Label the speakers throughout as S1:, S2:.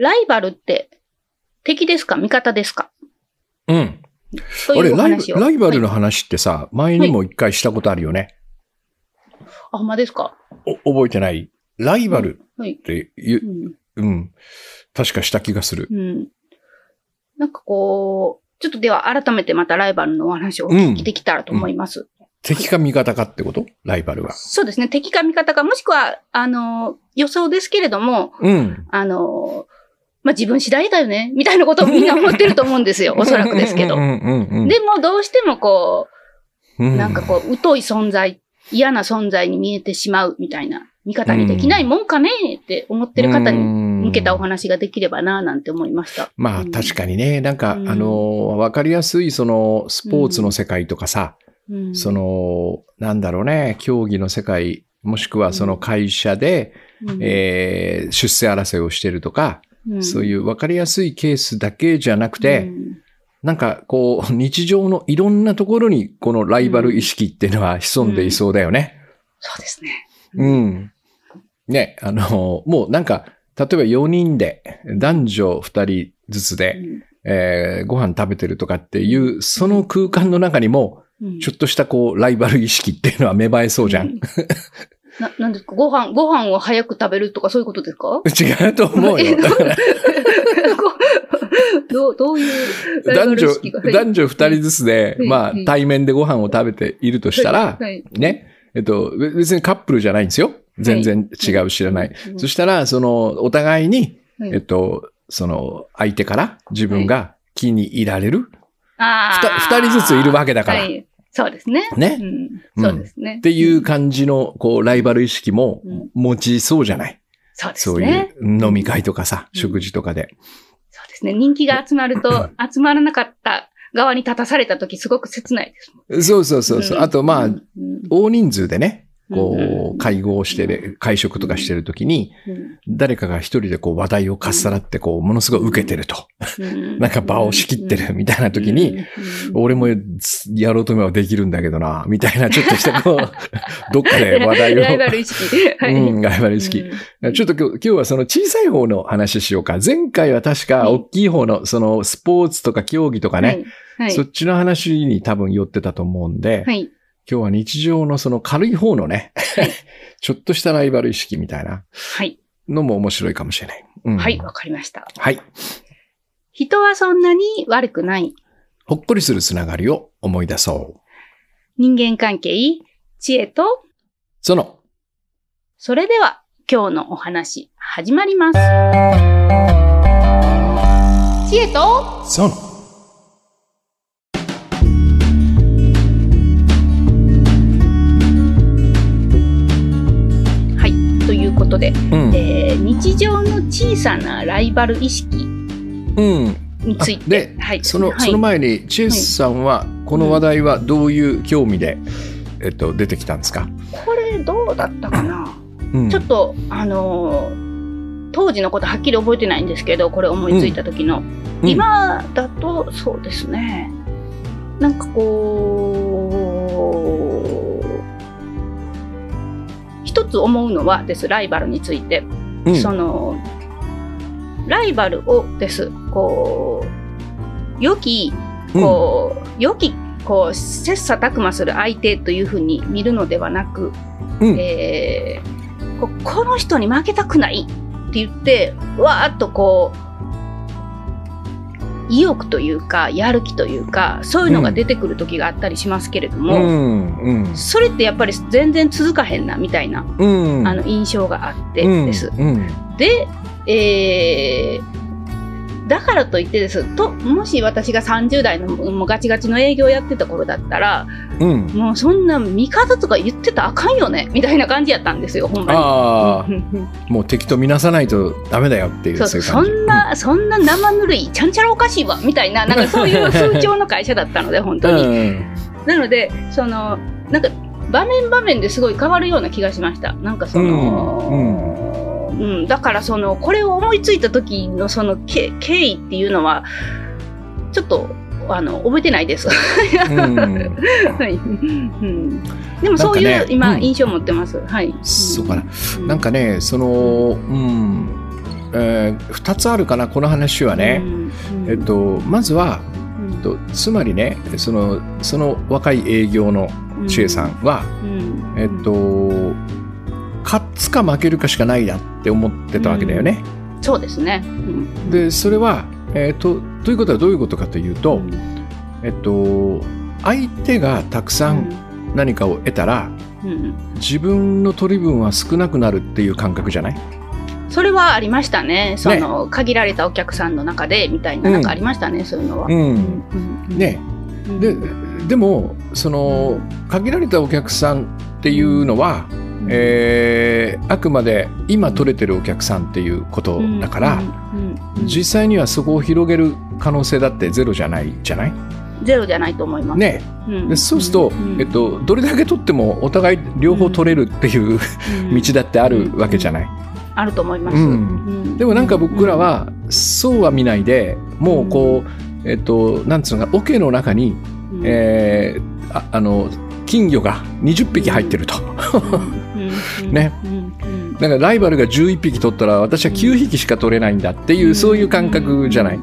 S1: ライバルって敵ですか？味方ですか？
S2: うん。
S1: と
S2: あれライ。ライバルの
S1: はい
S2: 話ってさ、前にも一回したことあるよね。
S1: あ、ほんまですか
S2: お覚えてない？ライバル
S1: はい
S2: っ。て言う、
S1: うん。
S2: うん。確かした気がする。
S1: うん。なんかこう、ちょっとでは改めてまたライバルのお話をお聞きできたらと思います。
S2: 敵か味方かってこと？ライバルは。
S1: そうですね。敵か味方か、もしくは、あの、予想ですけれども、
S2: うん。
S1: あの、まあ、自分次第だよね、みたいなことをみんな思ってると思うんですよ。おそらくですけど。でも、どうしてもこ
S2: う
S1: う、なんかこう、疎い存在、嫌な存在に見えてしまうみたいな、味方にできないもんかねって思ってる方に向けたお話ができればな、なんて思いました。
S2: まあ
S1: うん。
S2: 確かにね、なんか、
S1: うん。
S2: あの、わかりやすいそのスポーツの世界とかさ、
S1: うん。
S2: そ、の、なんだろうね、競技の世界、もしくはその会社で、
S1: うん。
S2: えー出世争いをしてるとか、そういうわかりやすいケースだけじゃなくて、
S1: うん
S2: なんかこう、日常のいろんなところにこのライバル意識っていうのは潜んでいそうだよね。
S1: そうですね。
S2: うん。ね、あの、もうなんか、例えば4人で、男女2人ずつで、えーご飯食べてるとかっていう、その空間の中にも、
S1: うん
S2: ちょっとしたこう、ライバル意識っていうのは芽生えそうじゃん。
S1: うな、なんですか？ご飯、ご飯を早く食べるとかそういうことですか？
S2: 違うと思うよ。
S1: え どう？どう、いう
S2: 男女男女2人ずつで、
S1: はい
S2: まあ
S1: はい、
S2: 対面でご飯を食べているとしたら、
S1: はい。
S2: ね、えっと、べ別にカップルじゃないんですよ。全然違う、知らない。
S1: うん。
S2: そしたら、その、お互いに、
S1: はい。
S2: えっと、その、相手から自分が気に入られる、二人ずついるわけだから。
S1: はい。そうですね。
S2: ね？
S1: うん。そうですね。
S2: っていう感じの、こう、ライバル意識も
S1: うん
S2: 持ちそうじゃない？
S1: そうです
S2: そうい
S1: ね。
S2: う飲み会とかさ、
S1: うん
S2: 食事とかで。
S1: そうですね。人気が集まると、集まらなかった側に立たされたとき、すごく切ないです。
S2: そうそうそうそう。
S1: ん
S2: あと、まあ、
S1: うん
S2: 大人数でね、
S1: うん
S2: こう、会合してる、会食とかしてるときに、
S1: うん
S2: 誰かが一人でこう話題をかっさらって、こう、ものすごい受けてると。
S1: うん
S2: なんか場を仕切ってるみたいな時に、
S1: うん
S2: 俺もやろうと思えばできるんだけどな、みたいな、ちょっとしたこう、どっかで話題を。
S1: ライバル意識。はい
S2: うん、ライバル意識。
S1: うん
S2: ちょっと今日今日はその小さい方の話しようか。前回は確か
S1: はい
S2: 大きい方のそのスポーツとか競技とかね、
S1: はい。はい
S2: そっちの話に多分寄ってたと思うんで、
S1: はい。
S2: 今日は日常のその軽い方のね、ちょっとしたライバル意識みたいな
S1: はい。
S2: のも面白いかもしれない。うん
S1: はい。わかりました。
S2: はい。
S1: 人はそんなに悪くない。
S2: ほっこりするつながりを思い出そう。
S1: 人間関係、知恵と、
S2: その、
S1: それでは今日のお話、始まります。知恵と、
S2: その。
S1: ことで、
S2: うん。
S1: えー日常の小さなライバル意識
S2: うん。
S1: について。
S2: で、
S1: はい。
S2: その、
S1: はい
S2: その前に、チェスさんは、この話題はどういう興味で、えっと、出てきたんですか、
S1: これどうだったかな、
S2: うん
S1: ちょっと、あのー当時のことはっきり覚えてないんですけど、これ思いついた時の。
S2: うん
S1: 今だと、そうですね。なんかこう、一つ思うのはです、ライバルについて。
S2: うん。
S1: その、ライバルをです、こう、良き、こう、良き、こう、切磋琢磨する相手というふうに見るのではなく、
S2: うん。
S1: えーこうこの人に負けたくないって言って、わーっとこう、意欲というか、やる気というか、そういうのが出てくる時があったりしますけれど
S2: う
S1: も、
S2: ん、うん、
S1: それってやっぱり全然続かへんな、みたいな、
S2: うん。
S1: あの、印象があって
S2: うん
S1: です。
S2: うん、
S1: で、えーだからといってですともし私が30代のもうガチガチの営業やってた頃だったら
S2: うん。
S1: もうそんな味方とか言ってたらあかんよねみたいな感じやったんですよほんまに。
S2: もう敵と見なさないとダメだよっていう、
S1: そうそう。そんな、そんな生ぬるい、ちゃんちゃらおかしいわ、みたいな、なんかそういう風潮の会社だったので、本当に。
S2: うん。
S1: なので、その、なんか、場面場面ですごい変わるような気がしました。なんかその、うんだからその、これを思いついた時のその経経緯っていうのは、ちょっと、あの、覚えてないです。
S2: うん。
S1: はい。うん、でもそういう、今、
S2: うん。
S1: 印象を持ってます。はい。
S2: そうかな。
S1: うん。
S2: なんかね、その、うん、えー、2つあるかなこの話はね、えっと、まずは、えっと、つまりねそのその若い営業の知恵さんは、えっと勝つか負けるかしかないなって思ってたわけだよね。
S1: そうですね、
S2: でそれは、えー、とということはどういうことかというと、えっと、相手がたくさん何かを得たら、自分の取り分は少なくなるっていう感覚じゃない？
S1: それはありましたね。その、ね、限られたお客さんの中でみたいな、なんかありましたね、そういうのは。
S2: ね。で、でも、その、限られたお客さんっていうのは、えー、あくまで今取れてるお客さんっていうことだから、実際にはそこを広げる可能性だってゼロじゃないじゃない？
S1: ゼロじゃないと思います。
S2: ね、でそうすると、えっと、どれだけ取ってもお互い両方取れるっていう、道だってあるわけじゃない？
S1: あると思います、
S2: でもなんか僕らはそうは見ないでもうこう、えっとなんつうのか桶の中に、えー、ああの金魚が20匹入ってると。ね。だからライバルが11匹取ったら私は9匹しか取れないんだっていうそういう感覚じゃない？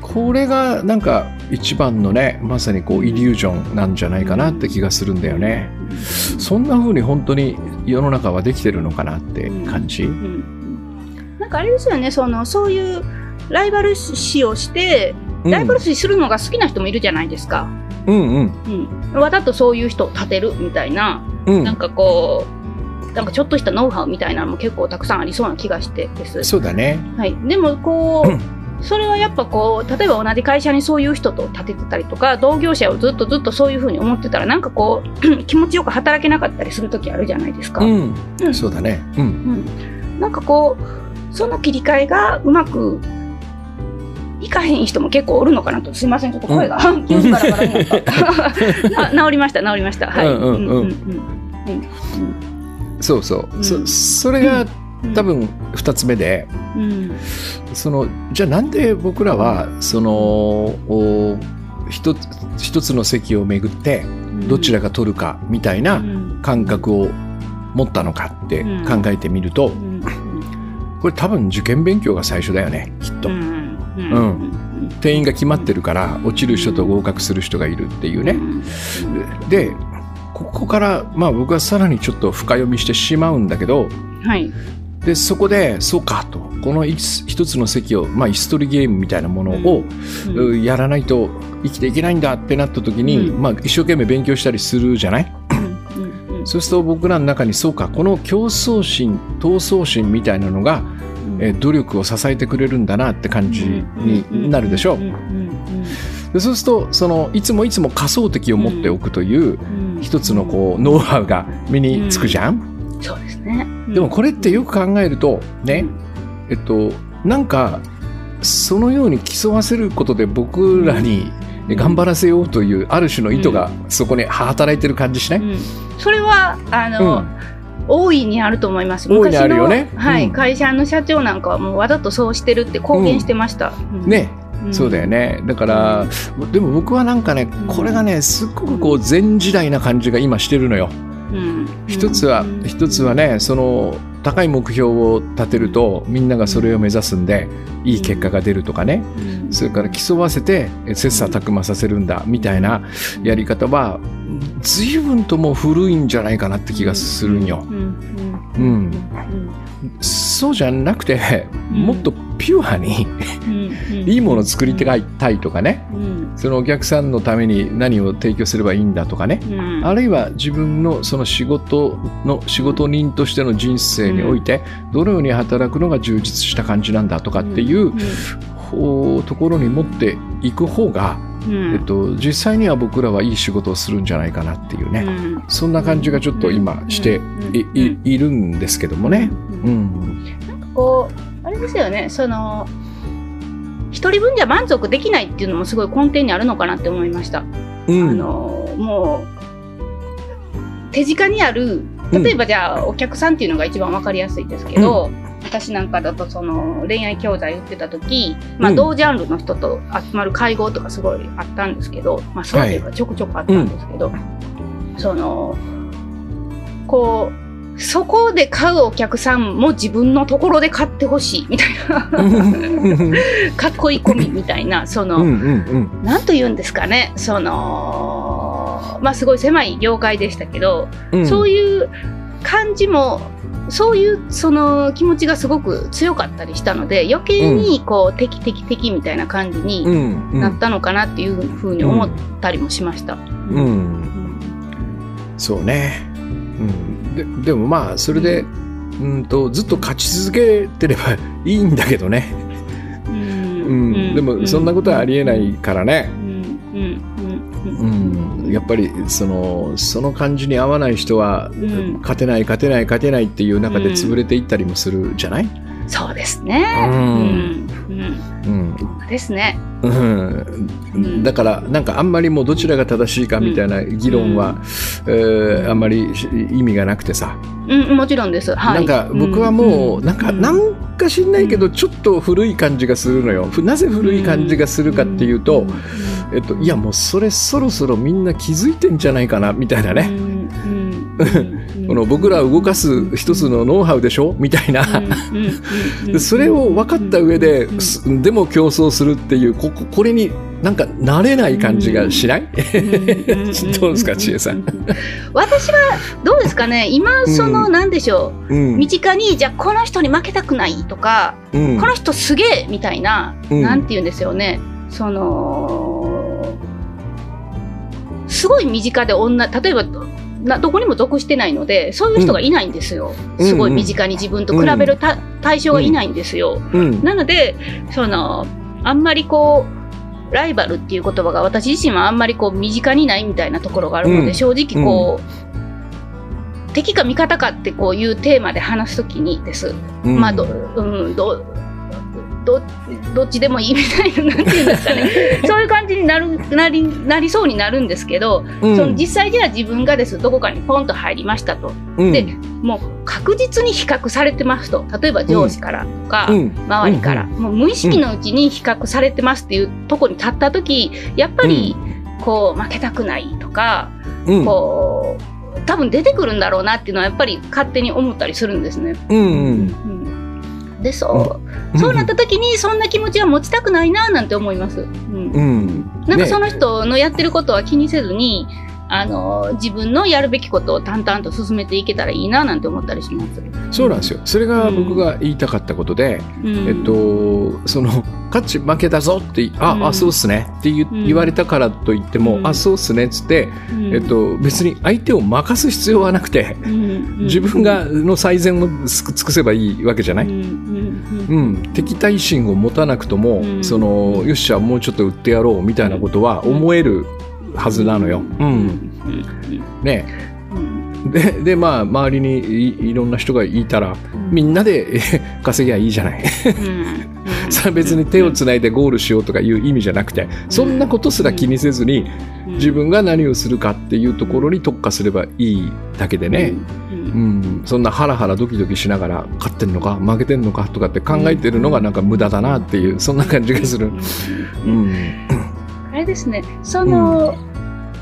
S2: これがなんか一番のねまさにこうイリュージョンなんじゃないかなって気がするんだよね。そんな風に本当に世の中はできてるのかなって感じ。
S1: なんかあれですよねそのそういうライバル視をしてライバル視するのが好きな人もいるじゃないですか。
S2: うんうん。
S1: うん、わざとそういう人を立てるみたいな、うん、なんかこうなんかちょっとしたノウハウみたいなのも結構たくさんありそうな気がしてです。
S2: そうだね。
S1: はい。でもこう。それはやっぱこう例えば同じ会社にそういう人と立ててたりとか同業者をずっとずっとそういうふうに思ってたらなんかこう 気持ちよく働けなかったりする時あるじゃないですか。
S2: うん、うん、そうだね、うん、うん、
S1: なんかこうその切り替えがうまくいかへん人も結構おるのかなと。すいませんちょっと声が、うん、急にバラバラになった治りました治りました。はい。
S2: そうそう、そそれが多分2つ目で、うん、そのじゃあなんで僕らはその一つ一つの席をめぐってどちらが取るかみたいな感覚を持ったのかって考えてみると、これ多分受験勉強が最初だよねきっと。うん、定員が決まってるから落ちる人と合格する人がいるっていうね。でここからまあ僕はさらにちょっと深読みしてしまうんだけど、
S1: はい、
S2: でそこでそうかと。この一つの席を、まあ、椅子取りゲームみたいなものを、うん、やらないと生きていけないんだってなった時に、うん、まあ、一生懸命勉強したりするじゃない、うん、そうすると僕らの中にそうかこの競争心闘争心みたいなのが、え努力を支えてくれるんだなって感じになるでしょう。でそうするとそのいつもいつも仮想敵を持っておくという、一つのこうノウハウが身につくじゃん。
S1: そうですね、
S2: でもこれってよく考えるとね、えっとなんかそのように競わせることで僕らに頑張らせようというある種の意図がそこに働いてる感じしない、うん、
S1: それはあの、大いにあると思います。
S2: 大いにあるよね。
S1: はい、会社の社長なんかはもうわざとそうしてるって公言してました。
S2: ね。そうだよねだから、でも僕はなんかねこれがねすっごくこう前時代な感じが今してるのよ。一つは一つはねその高い目標を立てるとみんながそれを目指すんでいい結果が出るとかね、それから競わせて切磋琢磨させるんだみたいなやり方は随分ともう古いんじゃないかなって気がするんよ。うん、そうじゃなくてもっとピュアにいいものを作りたいとかね、そのお客さんのために何を提供すればいいんだとかね、あるいは自分のその仕事の仕事人としての人生においてどのように働くのが充実した感じなんだとかっていう、ところに持っていく方が、えっと、実際には僕らはいい仕事をするんじゃないかなっていうね、そんな感じがちょっと今してい,、るんですけどもね。うん、
S1: なんかこうあれですよね。その一人分じゃ満足できないっていうのもすごい根底にあるのかなって思いました。うん、あのもう手近にある例えばじゃあお客さんっていうのが一番分かりやすいですけど、うん、私なんかだとその恋愛教材売ってた時、まあ、同ジャンルの人と集まる会合とかすごいあったんですけど、まあ、そういうのがちょくちょくあったんですけど、はい。うん、そのこうそこで買うお客さんも自分のところで買ってほしいみたいな。囲い込みみたいなその、
S2: うんうん
S1: なんと言うんですかね。そのまあすごい狭い業界でしたけど、
S2: うん。
S1: そういう感じもそういうその気持ちがすごく強かったりしたので余計にこう、敵敵敵みたいな感じ
S2: う
S1: になったのかなっていうふうに思ったりもしました。
S2: うん。
S1: うん。
S2: そうね、うん、ででもまあそれで、うん、とずっと勝ち続けてれば いいんだけどね、
S1: う
S2: うん。ん。でもそんなことはありえないからね、うん。やっぱりそのその感じに合わない人は、
S1: うん。
S2: 勝てない勝てない勝てないっていう中で潰れていったりもするじゃない、
S1: そうですね。
S2: う
S1: うん。ん。うん。
S2: うん
S1: ですね。
S2: うん、だからなんかあんまりもうどちらが正しいかみたいな議論は、えーあんまりし意味がなくてさ、
S1: うんもちろんです。はい。
S2: なんか僕はもうなんか
S1: うん。
S2: なんか知んないけどちょっと古い感じがするのよ。ふなぜ古い感じがするかっていうと、えっと、いやもうそれそろそろみんな気づいてんじゃないかなみたいなね、この僕らを動かす一つのノウハウでしょ？みたいな、でそれを分かった上で、すでも競争するっていうこここれになんか慣れない感じがしない、どうですか千恵さん？
S1: 私はどうですかね？今その
S2: うん
S1: なんでしょ
S2: う？
S1: うん。身近にじゃあこの人に負けたくないとか
S2: うん。
S1: この人すげえみたいな
S2: うん。
S1: なんて言うんですよね？そのすごい身近で女例えばなどこにも属してないのでそういう人がいないんですよ、
S2: うん。
S1: すごい身近に自分と比べるた対象がいないんですよ、
S2: うん。
S1: なのでそのあんまりこうライバルっていう言葉が私自身はあんまりこう身近にないみたいなところがあるので、
S2: うん。
S1: 正直こう、敵か味方かってこういうテーマで話すときにです、
S2: うん。
S1: まあど,、うん、どどどっちでもいいみたいななんていうんですかね。そういう感じになるなりなりそうになるんですけど、
S2: うん。
S1: その実際には自分がですどこかにポンと入りましたと。
S2: うん。
S1: でもう確実に比較されてますと。例えば上司からとか、
S2: うん。
S1: 周りから、もう無意識のうちに比較されてますっていうところに立った時やっぱりこう負けたくないとか、
S2: うん。
S1: こう多分出てくるんだろうなっていうのはやっぱり勝手に思ったりするんですね。
S2: うんうん。
S1: うんでそう、そうなった時にそんな気持ちは持ちたくないななんて思います。うん。
S2: うん。ね
S1: なんかその人のやってることは気にせずに、あの自分のやるべきことを淡々と進めていけたらいいななんて思ったりします。
S2: そうなんですよ。それが僕が言いたかったことで、
S1: うん。
S2: えっとその勝ち負けだぞってあ、
S1: うん。
S2: あそうっすね。って言,、
S1: うん。
S2: 言われたからといっても、
S1: うん。
S2: あそうっすね。っつって、
S1: うん。
S2: えっと、別に相手を任す必要はなくて、
S1: うん。
S2: 自分がの最善を尽くせばいいわけじゃない、
S1: うん。
S2: 敵対心を持たなくとも、
S1: うん。
S2: そのよっしゃもうちょっと売ってやろうみたいなことは思えるはずなのよ。う
S1: うん。
S2: んね、
S1: うん
S2: ででまあ周りにいいろんな人がいたらみんなでえ 稼ぎゃいいじゃない。
S1: うん。
S2: それは別に手をつないでゴールしようとかいう意味じゃなくてそんなことすら気にせずに自分が何をするかっていうところに特化すればいいだけでね、
S1: うん。
S2: うん、そんなハラハラドキドキしながら勝ってんのか負けてんのかとかって考えてるのがなんか無駄だなっていうそんな感じがする。うん
S1: あれですねその、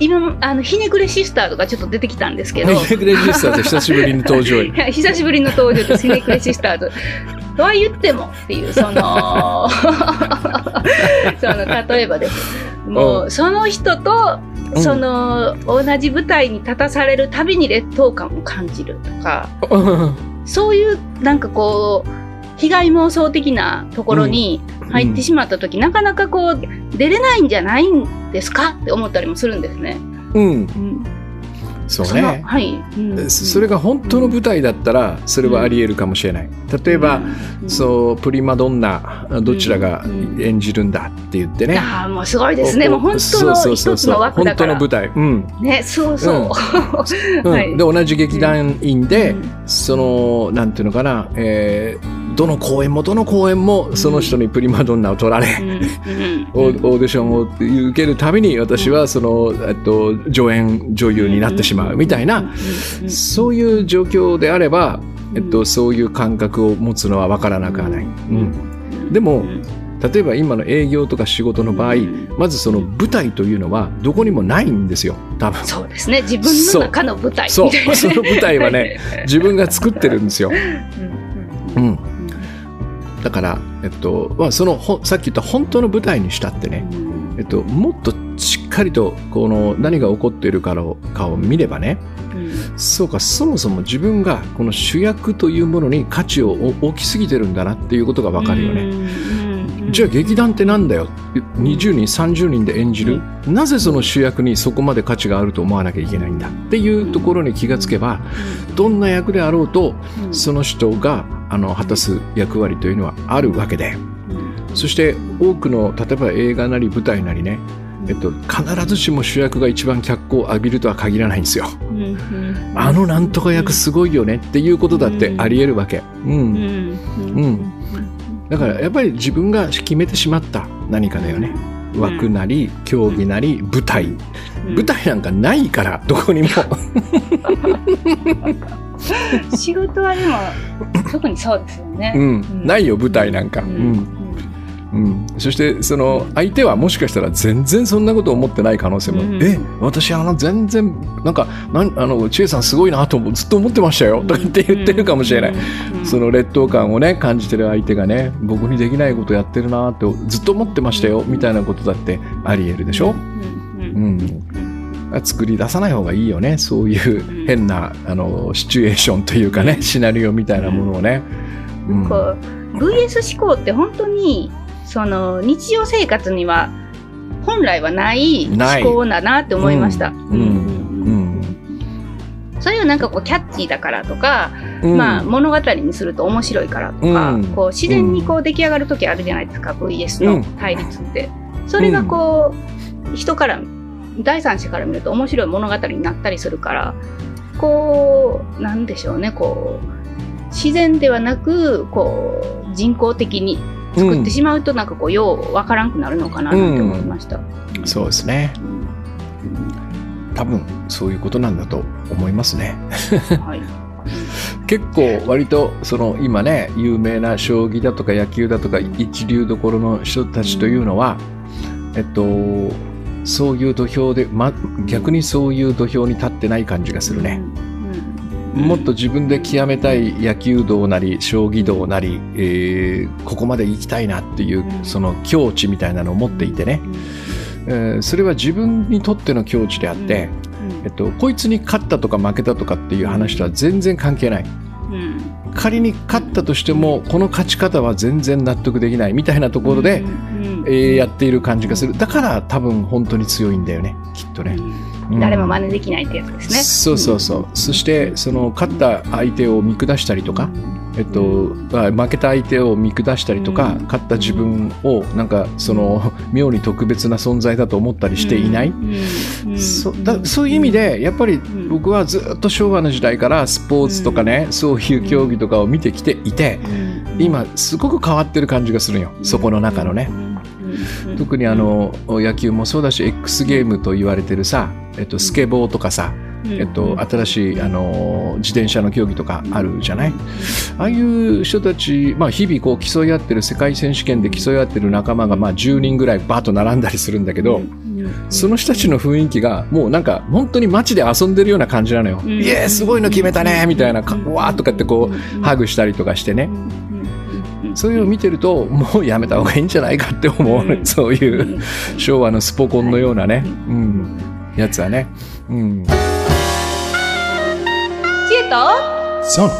S1: 今あのひねくれシスターとかちょっと出てきたんですけど。
S2: ヒネクレジスターズ久しぶりに登場。
S1: 久しぶりの登場です。ひねくれシスターズ。とは言ってもっていうその その例えばです。もうその人と
S2: うん。
S1: その同じ舞台に立たされるたびに劣等感を感じるとか。そういうなんかこう被害妄想的なところに入ってしまった時、なかなかこう出れないんじゃないんですか？って思ったりもするんですね。
S2: うん、
S1: うん
S2: そうね。
S1: はい、うん
S2: それが本当の舞台だったらそれはあり得るかもしれない。例えば、
S1: うん
S2: そうプリマドンナどちらが演じるんだって言ってね。
S1: ああもうすごいですね。もう本当の一つの枠だから。
S2: 本当の舞台。うん。
S1: ね、そうそう。
S2: うん
S1: はい
S2: で同じ劇団員で、
S1: うん
S2: そのなんていうのかな、えーどの公演もどの公演もその人にプリマドンナを取られ、オーディションを受けるたびに私はその、えっと、助演女優になってしまうみたいな、
S1: うん。
S2: そういう状況であれば、えっと、そういう感覚を持つのは分からなくはない。うん。でも例えば今の営業とか仕事の場合、
S1: うん。
S2: まずその舞台というのはどこにもないんですよ多分。
S1: そうですね。自分の中の舞台
S2: そう。その舞台はね 自分が作ってるんですよ、
S1: うん、
S2: だから、えっとまあ、そのほさっき言った本当の舞台にしたってね、えっと、もっとしっかりとこの何が起こっているかをかを見ればね
S1: うん。
S2: そうかそもそも自分がこの主役というものに価値を置きすぎてるんだなっていうことがわかるよね。じゃあ劇団ってなんだよ？20人30人で演じる、なぜその主役にそこまで価値があると思わなきゃいけないんだっていうところに気がつけばどんな役であろうと
S1: うん。
S2: その人があの果たす役割というのはあるわけで。
S1: うん。
S2: そして多くの例えば映画なり舞台なりね、えっと、必ずしも主役が一番脚光を浴びるとは限らないんですよ。あのなんとか役すごいよねっていうことだってあり得るわけ。うん
S1: うん。
S2: うんだからやっぱり自分が決めてしまった何かだよね。枠なり競技なり舞台。
S1: うん。
S2: 舞台なんかないからどこにも。
S1: 仕事はでも特にそうですよね。
S2: うん。ないよ舞台なんか、
S1: う
S2: うんんうん、そしてその相手はもしかしたら全然そんなこと思ってない可能性も、
S1: うん
S2: え私あの全然なんかなんあの千恵さんすごいなとずっと思ってましたよ。とかって言ってるかもしれない、
S1: うん
S2: その劣等感をね感じてる相手がね僕にできないことやってるなってずっと思ってましたよみたいなことだってあり得るでしょ、
S1: うん
S2: うん、作り出さない方がいいよね。そういう変なあのシチュエーションというかねシナリオみたいなものをね。うん。
S1: VS 思考って本当にその日常生活には本来はない思考だなって思いました。
S2: うん。うん。
S1: それをなんかこうキャッチーだからとか、
S2: うん。
S1: まあ物語にすると面白いからとか、
S2: うん。
S1: こう自然にこう出来上がる時あるじゃないですか、VS の対立って。それがこう、人から第三者から見ると面白い物語になったりするからこうなんでしょうねこう自然ではなくこう人工的に作ってしまうとなんかこうようわからんくなるのかななんて思いました。
S2: そうですね多分そういうことなんだと思いますね。
S1: はい。
S2: 結構割とその今ね有名な将棋だとか野球だとか一流どころの人たちというのは、えっとそういう土俵で、ま、逆にそういう土俵に立ってない感じがするね。
S1: うん。
S2: もっと自分で極めたい野球道なり将棋道なり、えーここまで行きたいなっていう
S1: うん。
S2: その境地みたいなのを持っていてね、えーそれは自分にとっての境地であって、えっと、こいつに勝ったとか負けたとかっていう話とは全然関係ない。
S1: うん。
S2: 仮に勝ったとしてもこの勝ち方は全然納得できないみたいなところで、
S1: うん。
S2: えーやっている感じがする。だから多分本当に強いんだよねきっとね、
S1: 誰も真似できないってやつですね。
S2: そうそうそう、そしてその勝った相手を見下したりとか、えっと、あ負けた相手を見下したりとか、
S1: うん。
S2: 勝った自分をなんかその妙に特別な存在だと思ったりしていない、
S1: うん。うん。
S2: そだそういう意味でやっぱり
S1: ん。
S2: 僕はずっと昭和の時代からスポーツとかね、そういう競技とかを見てきていて、
S1: うん。
S2: 今すごく変わってる感じがするよ。そこの中のね。特にあ、の野球もそうだし X ゲームと言われてるさ、えっと、スケボーとかさ、えっと、新しいあの自転車の競技とかあるじゃない？ああいう人たち、まあ、日々こう競い合ってる世界選手権で競い合ってる仲間がまあ10人ぐらいバーッと並んだりするんだけど、その人たちの雰囲気がもうなんか本当に街で遊んでるような感じなのよ。
S1: うん。
S2: イエーすごいの決めたねみたいな、わーとかってこうハグしたりとかしてね。そういうのを見てるともうやめた方がいいんじゃないかって思う、
S1: うん。
S2: そういう昭和のスポコンのようなね、うん、やつはね。うん。
S1: 知恵と
S2: そう。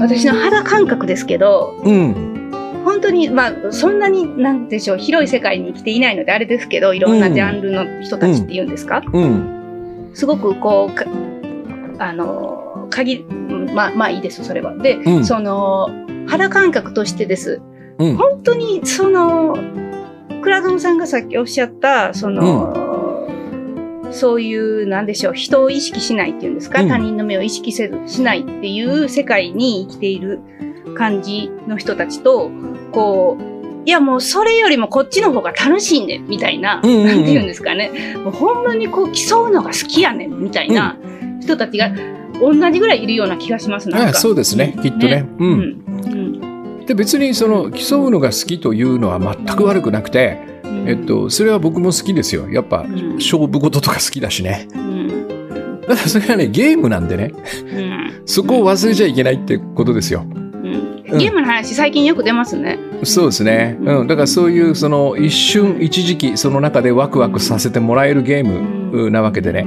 S1: 私の肌感覚ですけど
S2: うん。
S1: 本当にまあそんなになんでしょう広い世界に生きていないのであれですけどいろんなジャンルの人たちっていうんですか、
S2: うん。
S1: すごくこうかあの限うんまあまあいいですそれは。で、
S2: うん。
S1: その肌感覚としてです。
S2: うん。
S1: 本当にその倉園さんがさっきおっしゃったその、そういうなんでしょう人を意識しないっていうんですか、
S2: うん。
S1: 他人の目を意識せずしないっていう世界に生きている感じの人たちとこういやもうそれよりもこっちの方が楽しいねんみたいな、
S2: うんうんうん。
S1: なんて言うんですかね。もうほんまにこう競うのが好きやねんみたいな人たちが同じぐらいいるような気がしますなんか。
S2: あそうですね、きっとね。う。
S1: うんん。うん。
S2: で、別にその、競うのが好きというのは全く悪くなくて、
S1: うん。
S2: えっと、それは僕も好きですよ。やっぱ、
S1: うん。
S2: 勝負事とか好きだしね。
S1: うん。
S2: ただそれはね、ゲームなんでね、
S1: うん。
S2: そこを忘れちゃいけないってことですよ。
S1: ゲームの話最近よく出ますね。
S2: そうですね。うん。だからそういう、その、一瞬、一時期、その中でワクワクさせてもらえるゲームなわけでね。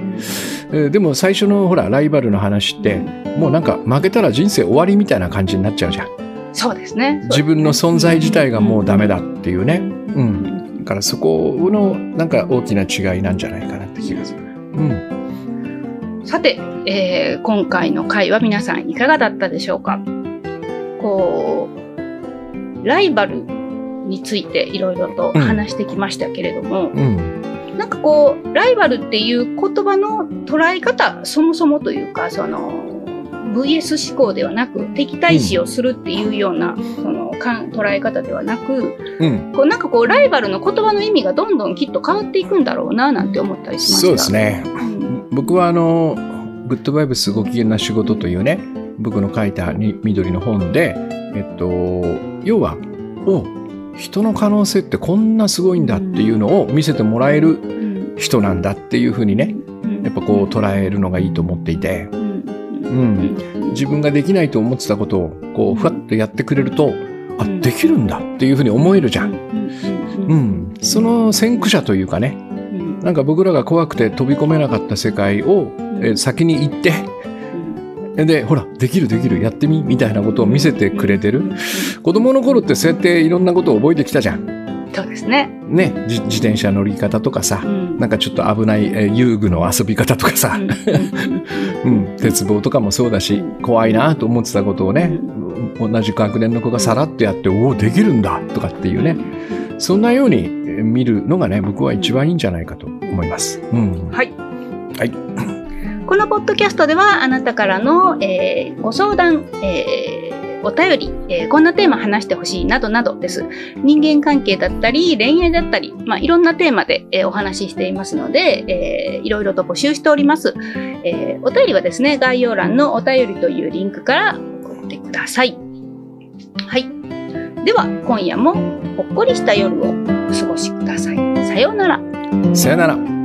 S2: えーでも最初のほら、ライバルの話って、もうなんか負けたら人生終わりみたいな感じになっちゃうじゃん。
S1: そうですね。
S2: 自分の存在自体がもうダメだっていうね。うん。だからそこのなんか大きな違いなんじゃないかなって気がする。うん。
S1: さて、えー今回の回は皆さんいかがだったでしょうか？こう、ライバルについていろいろと話してきましたけれども、
S2: うん。
S1: なんかこう、ライバルっていう言葉の捉え方、そもそもというか、その、VS 思考ではなく、敵対視をするっていうような、その、かん捉え方ではなく、
S2: うん。
S1: こうなんかこう、ライバルの言葉の意味がどんどんきっと変わっていくんだろうな、なんて思ったりしました。
S2: そうですね。
S1: うん。
S2: 僕はあの、グッドバイブスご機嫌な仕事というね、僕の書いたに緑の本で、えっと、要は、お人の可能性ってこんなすごいんだっていうのを見せてもらえる
S1: うん
S2: 人なんだっていうふうにね、
S1: うん。
S2: やっぱこう捉えるのがいいと思っていて、
S1: うん。
S2: うん。自分ができないと思ってたことをこうふわっとやってくれると、あ
S1: うん。
S2: できるんだっていうふうに思えるじゃん。
S1: うん。
S2: うん、その先駆者というかね。
S1: うん。
S2: なんか僕らが怖くて飛び込めなかった世界を、え先に行ってでほらできるできるやってみみたいなことを見せてくれてる子供の頃ってそうやっていろんなことを覚えてきたじゃん。
S1: そうですね。
S2: ねじ自転車乗り方とかさ
S1: うん
S2: なんかちょっと危ない、えー遊具の遊び方とかさ、うん、鉄棒とかもそうだし怖いなと思ってたことをね同じ学年の子がさらっとやっておおできるんだとかっていうねそんなようにえー見るのがね僕は一番いいんじゃないかと思います。うん
S1: はい。
S2: はい。
S1: このポッドキャストではあなたからの、えーご相談、えーお便り、えーこんなテーマ話してほしいなどなどです。人間関係だったり、恋愛だったり、まあ、いろんなテーマで、えーお話ししていますので、えーいろいろと募集しております。えーお便りはですね、概要欄のお便りというリンクから送ってください。はい。では、今夜もほっこりした夜をお過ごしください。さようなら。
S2: さようなら。